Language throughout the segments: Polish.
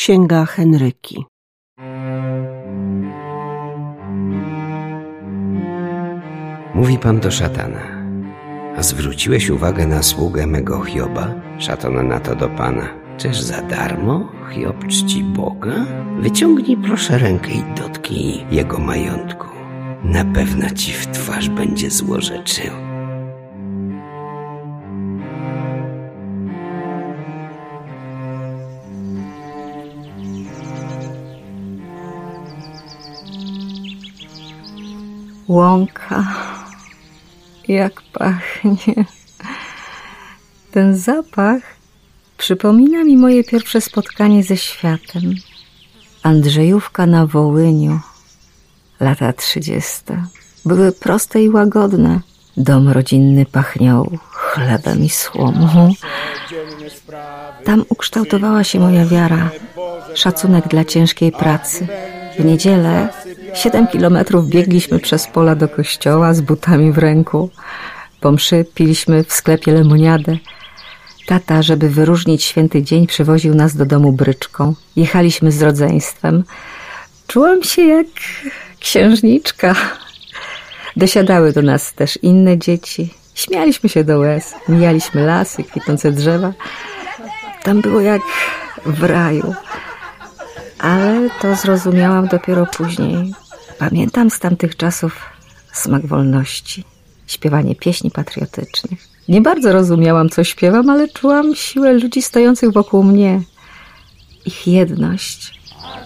Księga Henryki Mówi pan do szatana. A zwróciłeś uwagę na sługę mego Hioba? Szatan na to do pana. Czyż za darmo Hiob czci Boga? Wyciągnij proszę rękę i dotknij jego majątku. Na pewno ci w twarz będzie złorzeczył. Łąka, jak pachnie. Ten zapach przypomina mi moje pierwsze spotkanie ze światem. Andrzejówka na Wołyniu, lata trzydzieste. Były proste i łagodne. Dom rodzinny pachniał chlebem i słomą. Tam ukształtowała się moja wiara, szacunek dla ciężkiej pracy. W niedzielę siedem kilometrów biegliśmy przez pola do kościoła z butami w ręku. Po mszy piliśmy w sklepie lemoniadę. Tata, żeby wyróżnić święty dzień, przywoził nas do domu bryczką. Jechaliśmy z rodzeństwem. Czułam się jak księżniczka. Dosiadały do nas też inne dzieci. Śmialiśmy się do łez, mijaliśmy lasy, kwitnące drzewa. Tam było jak w raju. Ale to zrozumiałam dopiero później. Pamiętam z tamtych czasów smak wolności, śpiewanie pieśni patriotycznych. Nie bardzo rozumiałam, co śpiewam, ale czułam siłę ludzi stojących wokół mnie, ich jedność.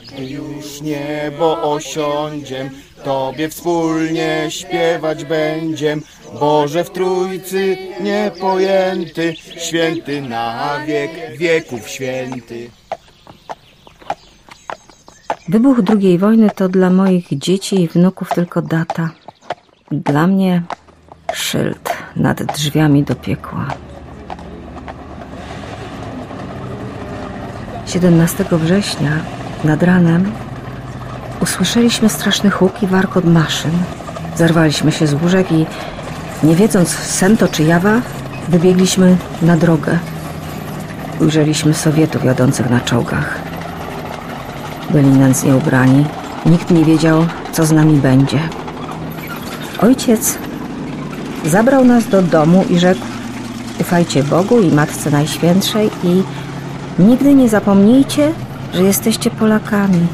Gdy już niebo osiądziem, Tobie wspólnie śpiewać będziem. Boże w Trójcy niepojęty, święty na wiek wieków święty. Wybuch II wojny to dla moich dzieci i wnuków tylko data. Dla mnie szyld nad drzwiami do piekła. 17 września nad ranem usłyszeliśmy straszny huk i warkot maszyn. Zerwaliśmy się z łóżek i nie wiedząc sen to czy jawa, wybiegliśmy na drogę. Ujrzeliśmy Sowietów jadących na czołgach. Byli nędznie ubrani. Nikt nie wiedział, co z nami będzie. Ojciec zabrał nas do domu i rzekł: Ufajcie Bogu i Matce Najświętszej i nigdy nie zapomnijcie, że jesteście Polakami.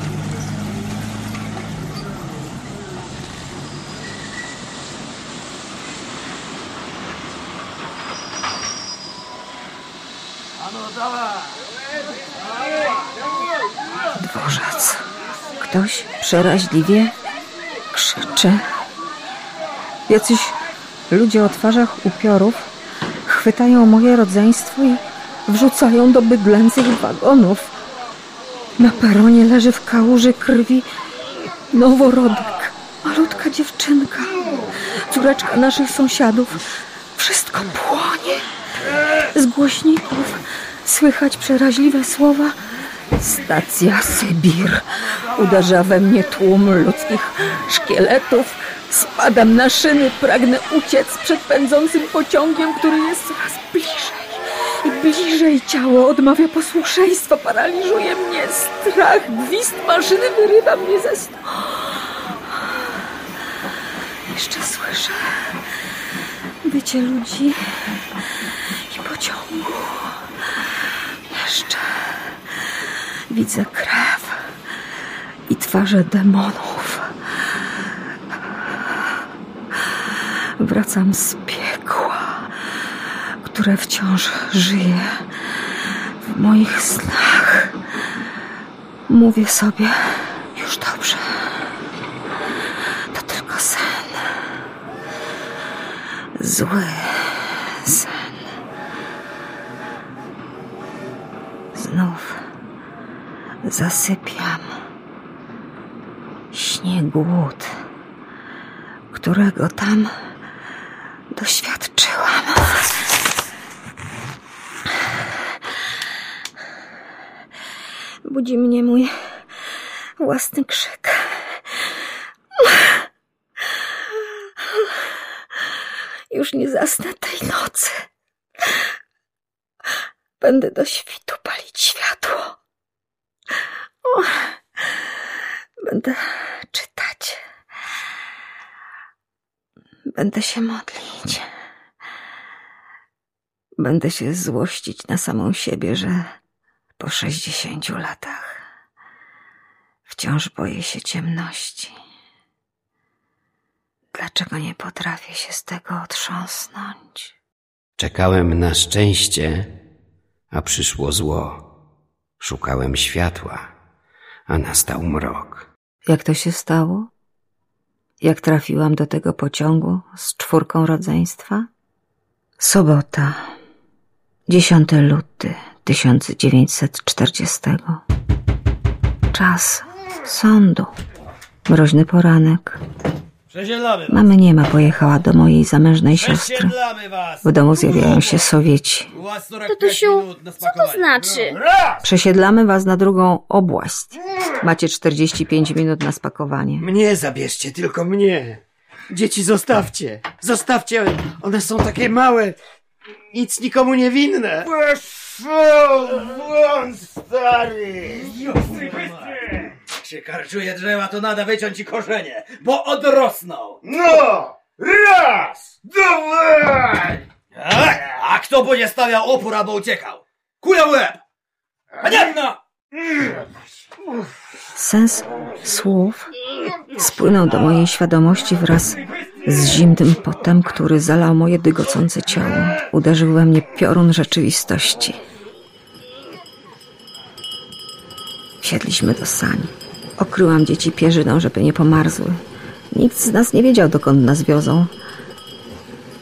Dworzec. Ktoś przeraźliwie krzyczy. Jacyś ludzie o twarzach upiorów chwytają moje rodzeństwo i wrzucają do bydlęcych wagonów. Na peronie leży w kałuży krwi noworodek, malutka dziewczynka, córeczka naszych sąsiadów. Wszystko płonie. Z głośników słychać przeraźliwe słowa. Stacja Sybir. Uderza we mnie tłum ludzkich szkieletów. Spadam na szyny, pragnę uciec przed pędzącym pociągiem, który jest coraz bliżej. I bliżej ciało odmawia posłuszeństwa, paraliżuje mnie strach. Gwizd maszyny wyrywa mnie ze snu. Jeszcze słyszę bycie ludzi i pociągu. Jeszcze widzę krew twarze demonów. Wracam z piekła, które wciąż żyje w moich snach. Mówię sobie, już dobrze. To tylko sen. Zły sen. Znów zasypiam. Śnie głód, którego tam doświadczyłam. Budzi mnie mój własny krzyk. Już nie zasnę tej nocy. Będę do świtu palić światło. Będę czytać. Będę się modlić. Będę się złościć na samą siebie, że po sześćdziesięciu latach wciąż boję się ciemności. Dlaczego nie potrafię się z tego otrząsnąć? Czekałem na szczęście, a przyszło zło. Szukałem światła, a nastał mrok. Jak to się stało? Jak trafiłam do tego pociągu z czwórką rodzeństwa? Sobota, 10 luty 1940. Czas sądu. Mroźny poranek. Przesiedlamy was. Mamy nie ma pojechała do mojej zamężnej siostry. Przesiedlamy was. W domu zjawiają się Sowieci. U was 45 Tatusiu, minut na co to znaczy? Przesiedlamy was na drugą obłaść. Macie 45 minut na spakowanie. Mnie zabierzcie, tylko mnie. Dzieci zostawcie. Zostawcie, one są takie małe. Nic nikomu nie winne. Włącz, stary! Jak się karczuje drzewa, to nada wyciąć i korzenie, bo odrosną. No! Raz! Dawaj! A, a kto będzie stawiał opór albo uciekał? Kuja w łeb! A nie, no! Sens słów spłynął do mojej świadomości wraz z zimnym potem, który zalał moje dygocące ciało. Uderzył we mnie piorun rzeczywistości. Wsiedliśmy do sani. Okryłam dzieci pierzyną, żeby nie pomarzły. Nikt z nas nie wiedział, dokąd nas wiozą.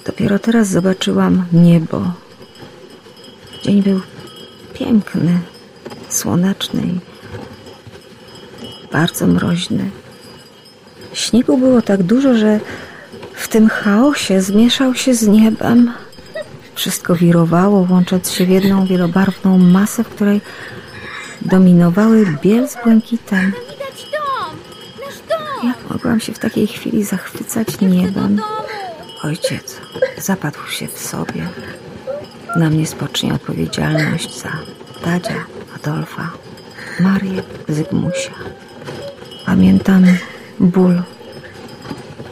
Dopiero teraz zobaczyłam niebo. Dzień był piękny, słoneczny i bardzo mroźny. Śniegu było tak dużo, że w tym chaosie zmieszał się z niebem. Wszystko wirowało, łącząc się w jedną wielobarwną masę, w której dominowały biel z błękitem. Widać dom! Nasz dom! Jak mogłam się w takiej chwili zachwycać niebem? Ojciec zapadł się w sobie. Na mnie spocznie odpowiedzialność za Tadzia, Adolfa, Marię, Zygmusia. Pamiętam ból.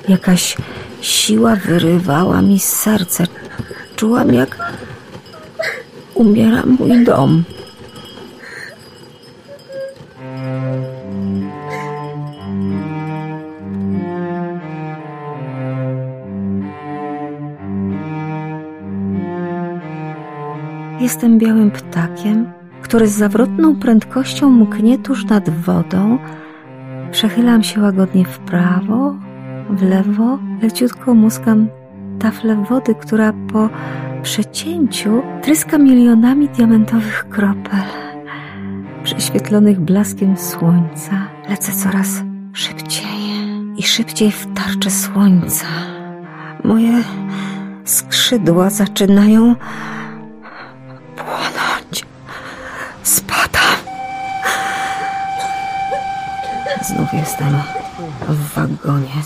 Jakaś siła wyrywała mi z serca. Czułam, jak umiera mój dom. Jestem białym ptakiem, który z zawrotną prędkością mknie tuż nad wodą. Przechylam się łagodnie w prawo, w lewo, leciutko muskam taflę wody, która po przecięciu tryska milionami diamentowych kropel. Prześwietlonych blaskiem słońca lecę coraz szybciej i szybciej w tarczę słońca. Moje skrzydła zaczynają Znów jestem w wagonie.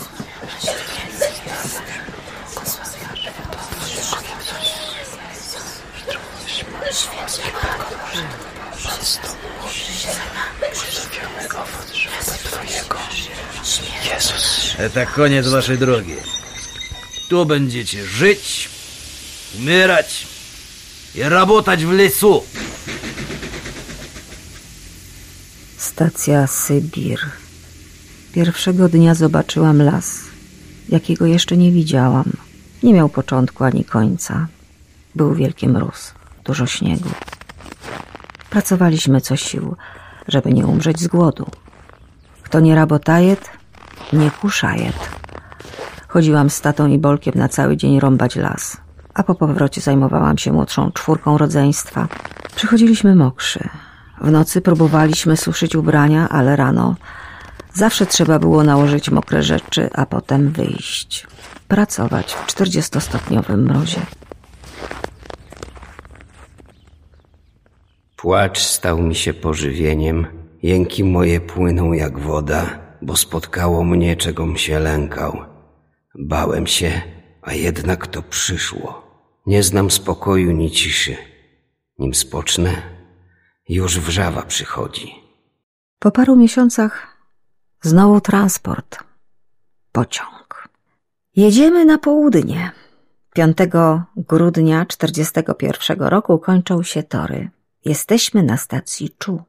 Это koniec waszej drogi. Tu będziecie żyć, umierać i работать w lesu. Stacja Sybir. Pierwszego dnia zobaczyłam las, jakiego jeszcze nie widziałam. Nie miał początku ani końca. Był wielki mróz, dużo śniegu. Pracowaliśmy co sił, żeby nie umrzeć z głodu. Kto nie rabotajet, nie kuszajet. Chodziłam z tatą i Bolkiem na cały dzień rąbać las, a po powrocie zajmowałam się młodszą czwórką rodzeństwa. Przychodziliśmy mokrzy. W nocy próbowaliśmy suszyć ubrania, ale rano zawsze trzeba było nałożyć mokre rzeczy, a potem wyjść. Pracować w 40-stopniowym mrozie. Płacz stał mi się pożywieniem, jęki moje płyną jak woda, bo spotkało mnie, czegom się lękał. Bałem się, a jednak to przyszło. Nie znam spokoju ni ciszy. Nim spocznę, już wrzawa przychodzi. Po paru miesiącach Znowu transport. Pociąg. Jedziemy na południe. 5 grudnia 41 roku kończą się tory. Jesteśmy na stacji Czu.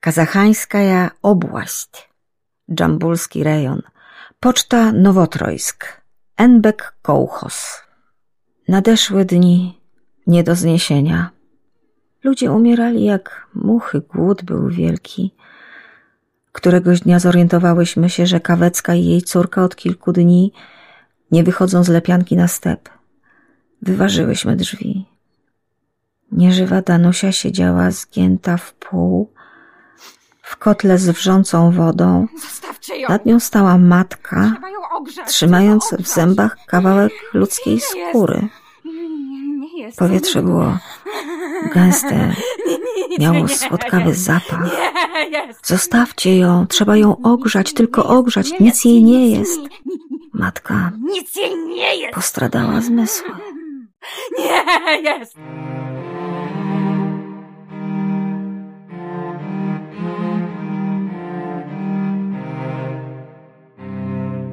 Kazachańska obłaść. Dżambulski rejon. Poczta Nowotrojsk. Enbek Kołchos. Nadeszły dni nie do zniesienia. Ludzie umierali jak muchy, głód był wielki. Któregoś dnia zorientowałyśmy się, że Kawecka i jej córka od kilku dni nie wychodzą z lepianki na step. Wyważyłyśmy drzwi. Nieżywa Danusia siedziała zgięta w pół, w kotle z wrzącą wodą. Nad nią stała matka, trzymając w zębach kawałek ludzkiej skóry. Powietrze było gęste, miało słodkawy zapach. Zostawcie ją, trzeba ją ogrzać, tylko ogrzać, nic jej nie jest. Matka postradała zmysły. Nie jest!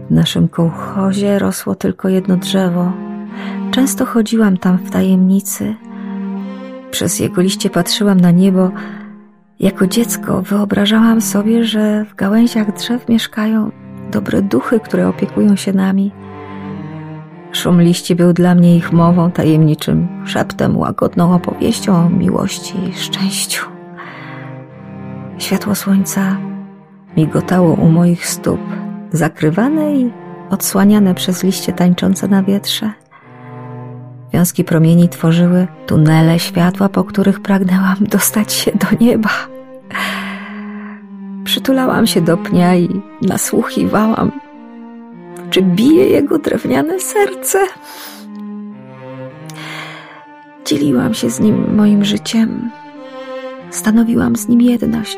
W naszym kołchozie rosło tylko jedno drzewo. Często chodziłam tam w tajemnicy. Przez jego liście patrzyłam na niebo. Jako dziecko wyobrażałam sobie, że w gałęziach drzew mieszkają dobre duchy, które opiekują się nami. Szum liści był dla mnie ich mową, tajemniczym szeptem, łagodną opowieścią o miłości i szczęściu. Światło słońca migotało u moich stóp, zakrywane i odsłaniane przez liście tańczące na wietrze. Wiązki promieni tworzyły tunele światła, po których pragnęłam dostać się do nieba. Przytulałam się do pnia i nasłuchiwałam, czy bije jego drewniane serce. Dzieliłam się z nim moim życiem. Stanowiłam z nim jedność.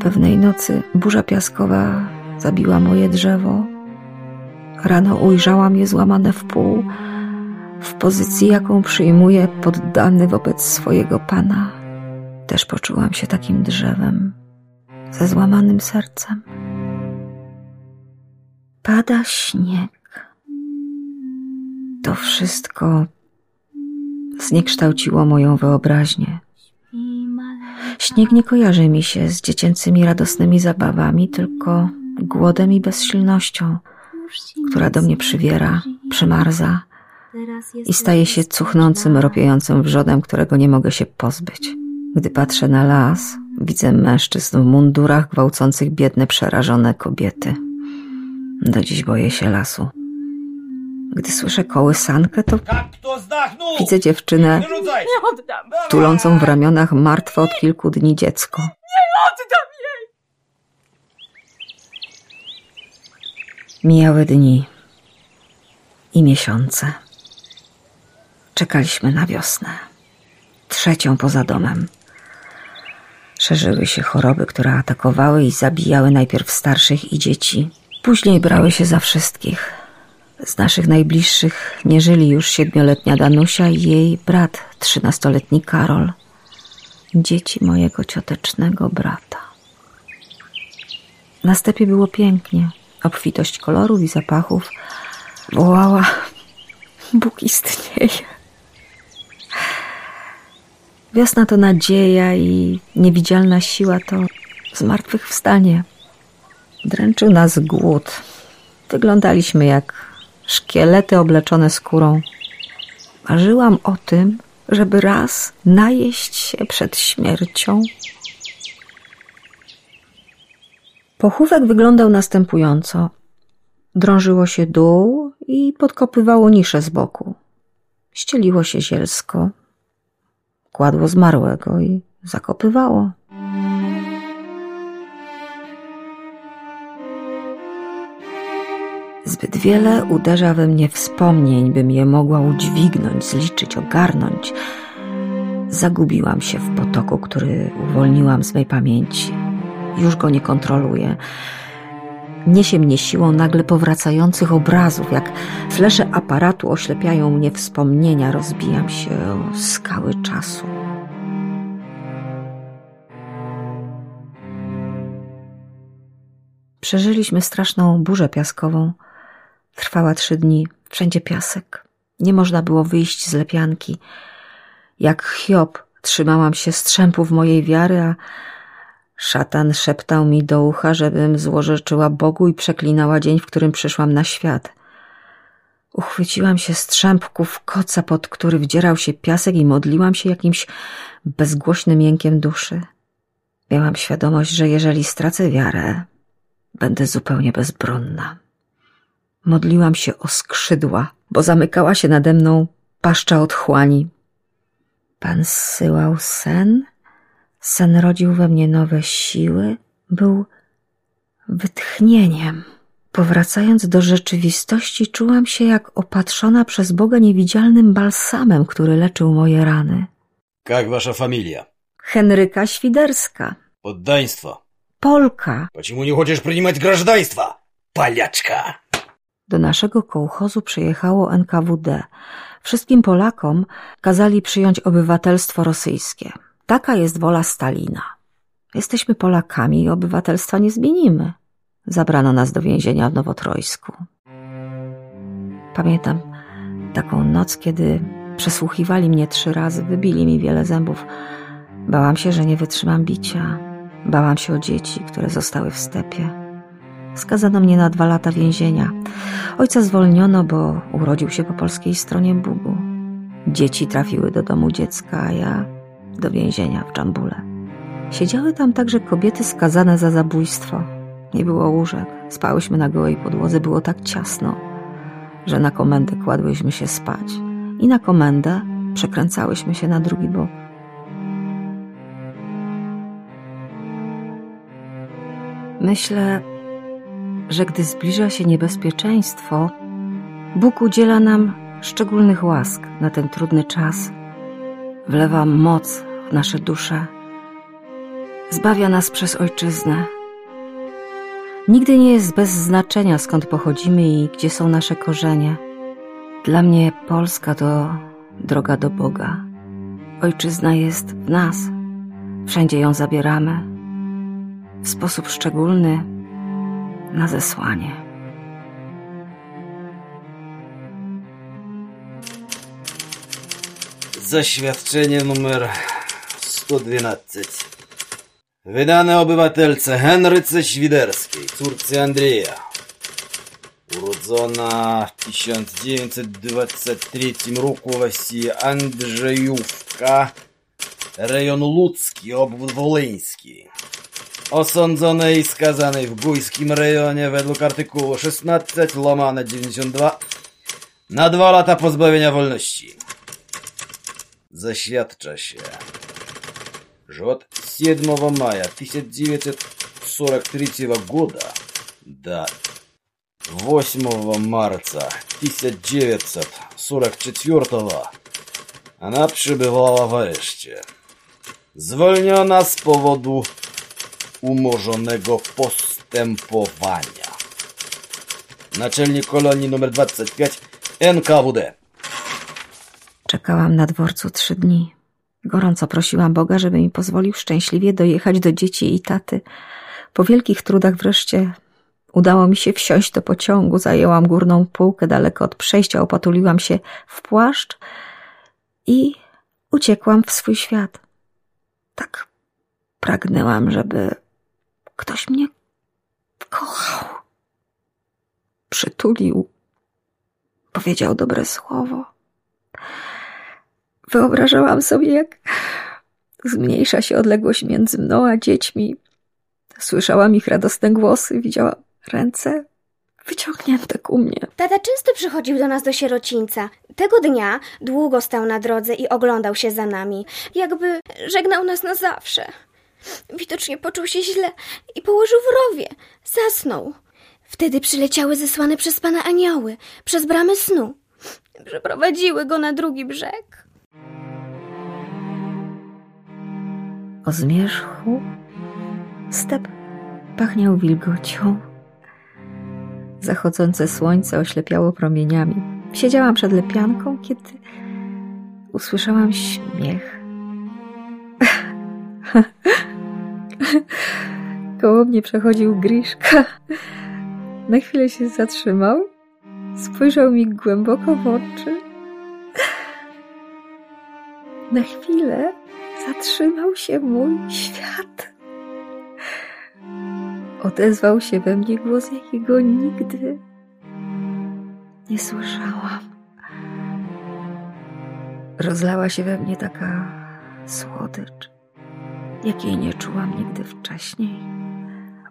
Pewnej nocy burza piaskowa zabiła moje drzewo. Rano ujrzałam je złamane w pół, w pozycji, jaką przyjmuje poddany wobec swojego pana. Też poczułam się takim drzewem, ze złamanym sercem. Pada śnieg. To wszystko zniekształciło moją wyobraźnię. Śnieg nie kojarzy mi się z dziecięcymi radosnymi zabawami, tylko głodem i bezsilnością, która do mnie przywiera, przymarza i staje się cuchnącym, ropiejącym wrzodem, którego nie mogę się pozbyć. Gdy patrzę na las, widzę mężczyzn w mundurach gwałcących biedne, przerażone kobiety. Do dziś boję się lasu. Gdy słyszę kołysankę, to widzę dziewczynę! Nie tulącą w ramionach martwe od kilku dni dziecko. Oddam jej! Mijały dni i miesiące. Czekaliśmy na wiosnę. Trzecią poza domem. Szerzyły się choroby, które atakowały i zabijały najpierw starszych i dzieci. Później brały się za wszystkich. Z naszych najbliższych nie żyli już siedmioletnia Danusia i jej brat, trzynastoletni Karol. Dzieci mojego ciotecznego brata. Na stepie było pięknie. Obfitość kolorów i zapachów wołała Bóg istnieje. Wiosna to nadzieja i niewidzialna siła to zmartwychwstanie. Dręczył nas głód. Wyglądaliśmy jak szkielety obleczone skórą. Marzyłam o tym, żeby raz najeść się przed śmiercią. Pochówek wyglądał następująco. Drążyło się dół i podkopywało nisze z boku. Ścieliło się zielsko, kładło zmarłego i zakopywało. Zbyt wiele uderza we mnie wspomnień, bym je mogła udźwignąć, zliczyć, ogarnąć. Zagubiłam się w potoku, który uwolniłam z mej pamięci. Już go nie kontroluję. Niesie mnie siłą nagle powracających obrazów, jak flesze aparatu oślepiają mnie wspomnienia, rozbijam się o skały czasu. Przeżyliśmy straszną burzę piaskową. Trwała trzy dni, wszędzie piasek. Nie można było wyjść z lepianki. Jak Hiob trzymałam się strzępów mojej wiary, a szatan szeptał mi do ucha, żebym złorzeczyła Bogu i przeklinała dzień, w którym przyszłam na świat. Uchwyciłam się strzępków koca, pod który wdzierał się piasek i modliłam się jakimś bezgłośnym jękiem duszy. Miałam świadomość, że jeżeli stracę wiarę, będę zupełnie bezbronna. Modliłam się o skrzydła, bo zamykała się nade mną paszcza otchłani. Pan zsyłał sen, sen rodził we mnie nowe siły, był wytchnieniem. Powracając do rzeczywistości, czułam się jak opatrzona przez Boga niewidzialnym balsamem, który leczył moje rany. Jak wasza familia? Henryka Świderska, Poddaństwo. Polka. Почему nie chcesz przyjmować гражданства? Paliaczka. Do naszego kołchozu przyjechało NKWD. Wszystkim Polakom kazali przyjąć obywatelstwo rosyjskie. Taka jest wola Stalina. Jesteśmy Polakami i obywatelstwa nie zmienimy. Zabrano nas do więzienia w Nowotrojsku. Pamiętam taką noc, kiedy przesłuchiwali mnie trzy razy, wybili mi wiele zębów. Bałam się, że nie wytrzymam bicia. Bałam się o dzieci, które zostały w stepie. Skazano mnie na dwa lata więzienia. Ojca zwolniono, bo urodził się po polskiej stronie Bugu. Dzieci trafiły do domu dziecka, a ja do więzienia w Dżambule. Siedziały tam także kobiety skazane za zabójstwo. Nie było łóżek, spałyśmy na gołej podłodze, było tak ciasno, że na komendę kładłyśmy się spać i na komendę przekręcałyśmy się na drugi bok. Myślę, że gdy zbliża się niebezpieczeństwo, Bóg udziela nam szczególnych łask na ten trudny czas, wlewa moc nasze dusze, zbawia nas przez ojczyznę. Nigdy nie jest bez znaczenia, skąd pochodzimy i gdzie są nasze korzenie. Dla mnie Polska to droga do Boga. Ojczyzna jest w nas, wszędzie ją zabieramy, w sposób szczególny na zesłanie. Zaświadczenie numer 112. Wydane obywatelce Henryce Świderskiej, córce Andrzeja. Urodzona w 1923 roku w Andrzejówka, rejon ludzki, obwód wolyński. Osądzonej i skazanej w Gujskim rejonie według artykułu 16 łamane 92 na dwa lata pozbawienia wolności. Zaświadcza się, że od 7 maja 1943 года до 8 marca 1944 ona przebywała w areszcie. Zwolniona z powodu umorzonego postępowania. Naczelnik kolonii numer 25 NKWD. Czekałam na dworcu trzy dni. Gorąco prosiłam Boga, żeby mi pozwolił szczęśliwie dojechać do dzieci i taty. Po wielkich trudach wreszcie udało mi się wsiąść do pociągu. Zajęłam górną półkę daleko od przejścia, opatuliłam się w płaszcz i uciekłam w swój świat. Tak pragnęłam, żeby ktoś mnie kochał, przytulił, powiedział dobre słowo. Wyobrażałam sobie, jak zmniejsza się odległość między mną a dziećmi. Słyszałam ich radosne głosy, widziałam ręce wyciągnięte ku mnie. Tata często przychodził do nas do sierocińca. Tego dnia długo stał na drodze i oglądał się za nami, jakby żegnał nas na zawsze. Widocznie poczuł się źle i położył w rowie. Zasnął. Wtedy przyleciały zesłane przez pana anioły, przez bramy snu. Przeprowadziły go na drugi brzeg. O zmierzchu step pachniał wilgocią. Zachodzące słońce oślepiało promieniami. Siedziałam przed lepianką, kiedy usłyszałam śmiech. Koło mnie przechodził Griszka. Na chwilę się zatrzymał, spojrzał mi głęboko w oczy. Na chwilę zatrzymał się mój świat. Odezwał się we mnie głos, jakiego nigdy nie słyszałam. Rozlała się we mnie taka słodycz, jakiej nie czułam nigdy wcześniej.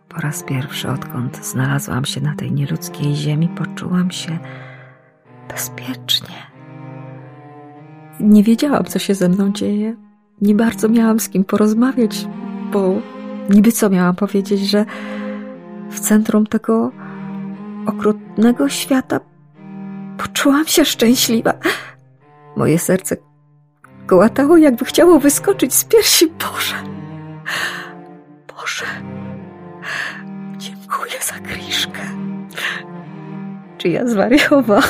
Po raz pierwszy, odkąd znalazłam się na tej nieludzkiej ziemi, poczułam się bezpiecznie. Nie wiedziałam, co się ze mną dzieje. Nie bardzo miałam z kim porozmawiać, bo niby co miałam powiedzieć, że w centrum tego okrutnego świata poczułam się szczęśliwa. Moje serce kołatało, jakby chciało wyskoczyć z piersi. Boże! Boże! Dziękuję za Griszkę. Czy ja zwariowałam?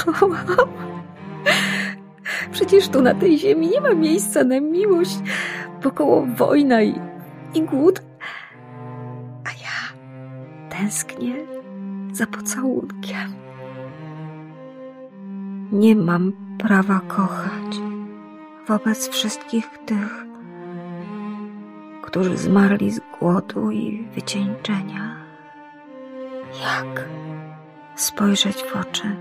Przecież tu na tej ziemi nie ma miejsca na miłość. Wokoło wojna i, i głód. A ja tęsknię za pocałunkiem. Nie mam prawa kochać wobec wszystkich tych, którzy zmarli z głodu i wycieńczenia. Jak spojrzeć w oczy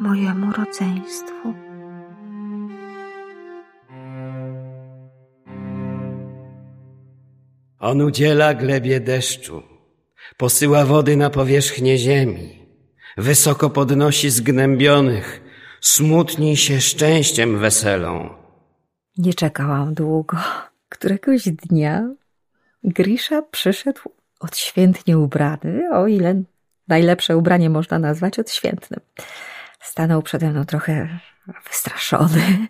mojemu rodzeństwu? On udziela glebie deszczu, posyła wody na powierzchnię ziemi, wysoko podnosi zgnębionych, smutni się szczęściem weselą. Nie czekałam długo. Któregoś dnia Grisza przyszedł odświętnie ubrany, o ile najlepsze ubranie można nazwać odświętnym. Stanął przede mną trochę wystraszony,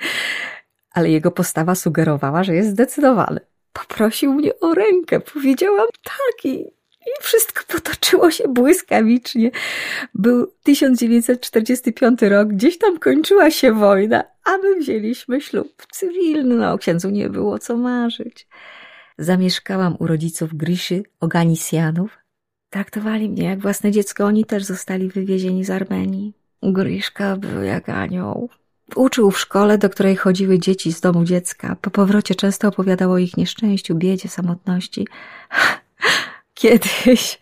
ale jego postawa sugerowała, że jest zdecydowany. Poprosił mnie o rękę, powiedziałam tak i, i wszystko potoczyło się błyskawicznie. Był 1945 rok, gdzieś tam kończyła się wojna, a my wzięliśmy ślub cywilny. No, księdzu nie było co marzyć. Zamieszkałam u rodziców Griszy, Oganisjanów. Traktowali mnie jak własne dziecko, oni też zostali wywiezieni z Armenii. Griszka był jak anioł. Uczył w szkole, do której chodziły dzieci z domu dziecka. Po powrocie często opowiadał o ich nieszczęściu, biedzie, samotności. Kiedyś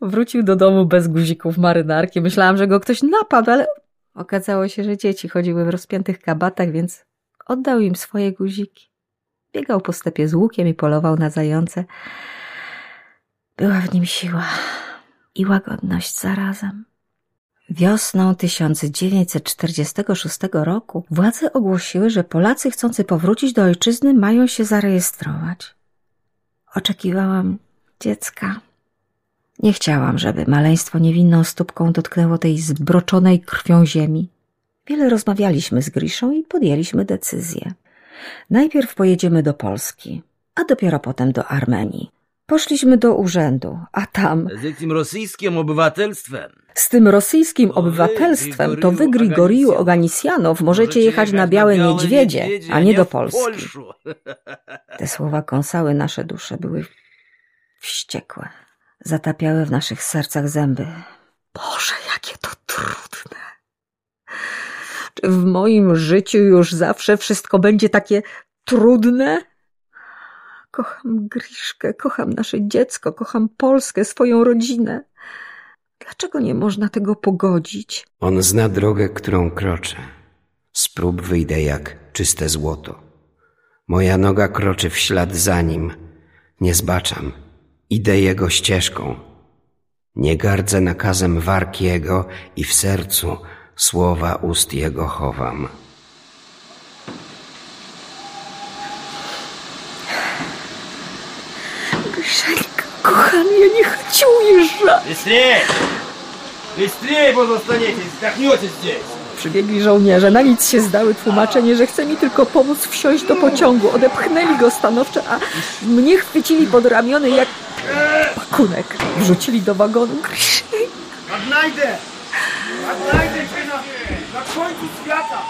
wrócił do domu bez guzików marynarki. Myślałam, że go ktoś napadł, ale okazało się, że dzieci chodziły w rozpiętych kabatach, więc oddał im swoje guziki. Biegał po stepie z łukiem i polował na zające. Była w nim siła i łagodność zarazem. Wiosną 1946 roku władze ogłosiły, że Polacy chcący powrócić do ojczyzny mają się zarejestrować. Oczekiwałam dziecka. Nie chciałam, żeby maleństwo niewinną stópką dotknęło tej zbroczonej krwią ziemi. Wiele rozmawialiśmy z Griszą i podjęliśmy decyzję. Najpierw pojedziemy do Polski, a dopiero potem do Armenii. Poszliśmy do urzędu, a tam Z tym rosyjskim obywatelstwem. z tym rosyjskim obywatelstwem to wy, Grigoriju Oganisjanow, możecie jechać na Białe Niedźwiedzie, a nie do Polski. Te słowa kąsały nasze dusze, były wściekłe. Zatapiały w naszych sercach zęby. Boże, jakie to trudne. Czy w moim życiu już zawsze wszystko będzie takie trudne? Kocham Griszkę, kocham nasze dziecko, kocham Polskę, swoją rodzinę. Dlaczego nie można tego pogodzić? On zna drogę, którą kroczę. Z prób wyjdę jak czyste złoto. Moja noga kroczy w ślad za nim. Nie zbaczam. Idę jego ścieżką. Nie gardzę nakazem warg jego i w sercu słowa ust jego chowam. Griszeńka, kochany, ja nie chcę ujeżdżać. Быстрее! Быстрее, bo zostaniecie, zdechniecie здесь! Przybiegli żołnierze, na nic się zdały tłumaczenie, że chce mi tylko pomóc wsiąść do pociągu. Odepchnęli go stanowczo, a mnie chwycili pod ramiony jak pakunek. Wrzucili do wagonu. Griszeńka, Odnajdę! Odnajdę cię na, na końcu świata!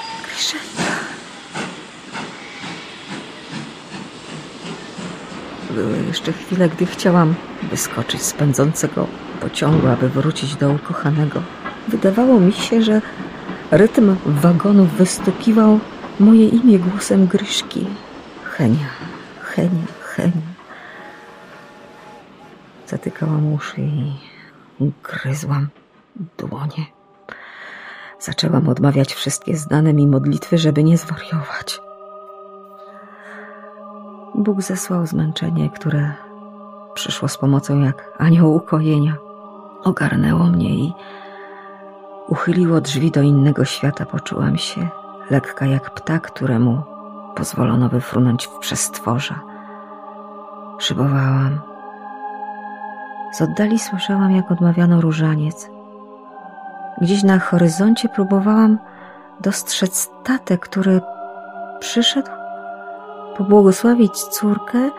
Były jeszcze chwile, gdy chciałam wyskoczyć z pędzącego pociągu, aby wrócić do ukochanego. Wydawało mi się, że rytm wagonów wystukiwał moje imię głosem Gryszki. Henia, Henia, Henia. Zatykałam uszy i gryzłam dłonie. Zaczęłam odmawiać wszystkie znane mi modlitwy, żeby nie zwariować. Bóg zesłał zmęczenie, które przyszło z pomocą jak anioł ukojenia. Ogarnęło mnie i uchyliło drzwi do innego świata. Poczułam się lekka jak ptak, któremu pozwolono wyfrunąć w przestworza. Szybowałam. Z oddali słyszałam, jak odmawiano różaniec. Gdzieś na horyzoncie próbowałam dostrzec statek, który przyszedł pobłogosławić córkę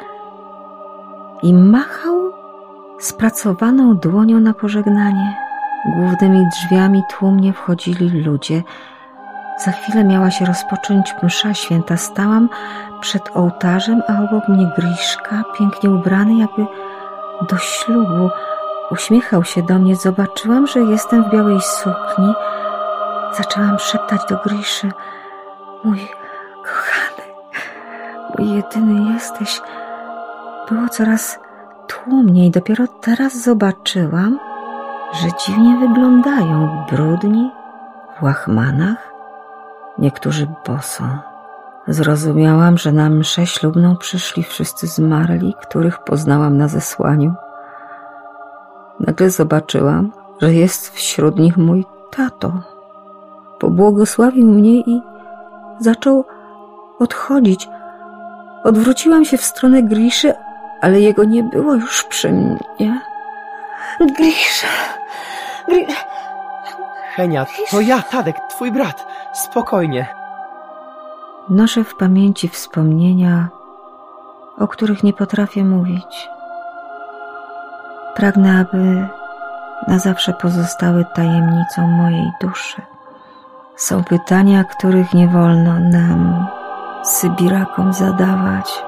i machał spracowaną dłonią na pożegnanie. Głównymi drzwiami tłumnie wchodzili ludzie. Za chwilę miała się rozpocząć msza święta. Stałam przed ołtarzem, a obok mnie Griszka, pięknie ubrany, jakby do ślubu. Uśmiechał się do mnie. Zobaczyłam, że jestem w białej sukni. Zaczęłam szeptać do Griszy. Mój jedyny jesteś. Było coraz tłumniej. Dopiero teraz zobaczyłam, że dziwnie wyglądają. Brudni, w łachmanach, niektórzy boso. Zrozumiałam, że na mszę ślubną przyszli wszyscy zmarli, których poznałam na zesłaniu. Nagle zobaczyłam, że jest wśród nich mój tato. Pobłogosławił mnie i zaczął odchodzić. Odwróciłam się w stronę Griszy, ale jego nie było już przy mnie. Grisza! Grisza! Henia, to ja, Tadek, twój brat. Spokojnie. Noszę w pamięci wspomnienia, o których nie potrafię mówić. Pragnę, aby na zawsze pozostały tajemnicą mojej duszy. Są pytania, których nie wolno nam, Sybirakom, zadawać.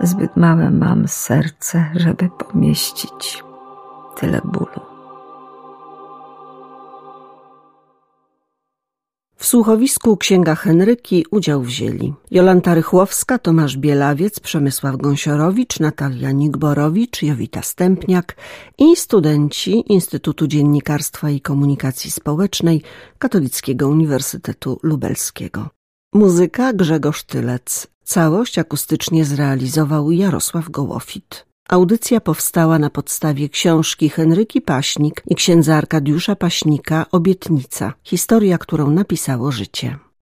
Zbyt małe mam serce, żeby pomieścić tyle bólu. W słuchowisku Księga Henryki udział wzięli Jolanta Rychłowska, Tomasz Bielawiec, Przemysław Gąsiorowicz, Natalia Nigborowicz, Jowita Stępniak i studenci Instytutu Dziennikarstwa i Komunikacji Społecznej Katolickiego Uniwersytetu Lubelskiego. Muzyka Grzegorz Tylec. Całość akustycznie zrealizował Jarosław Gołofit. Audycja powstała na podstawie książki Henryki Paśnik i księdza Arkadiusza Paśnika Obietnica. Historia, którą napisało życie.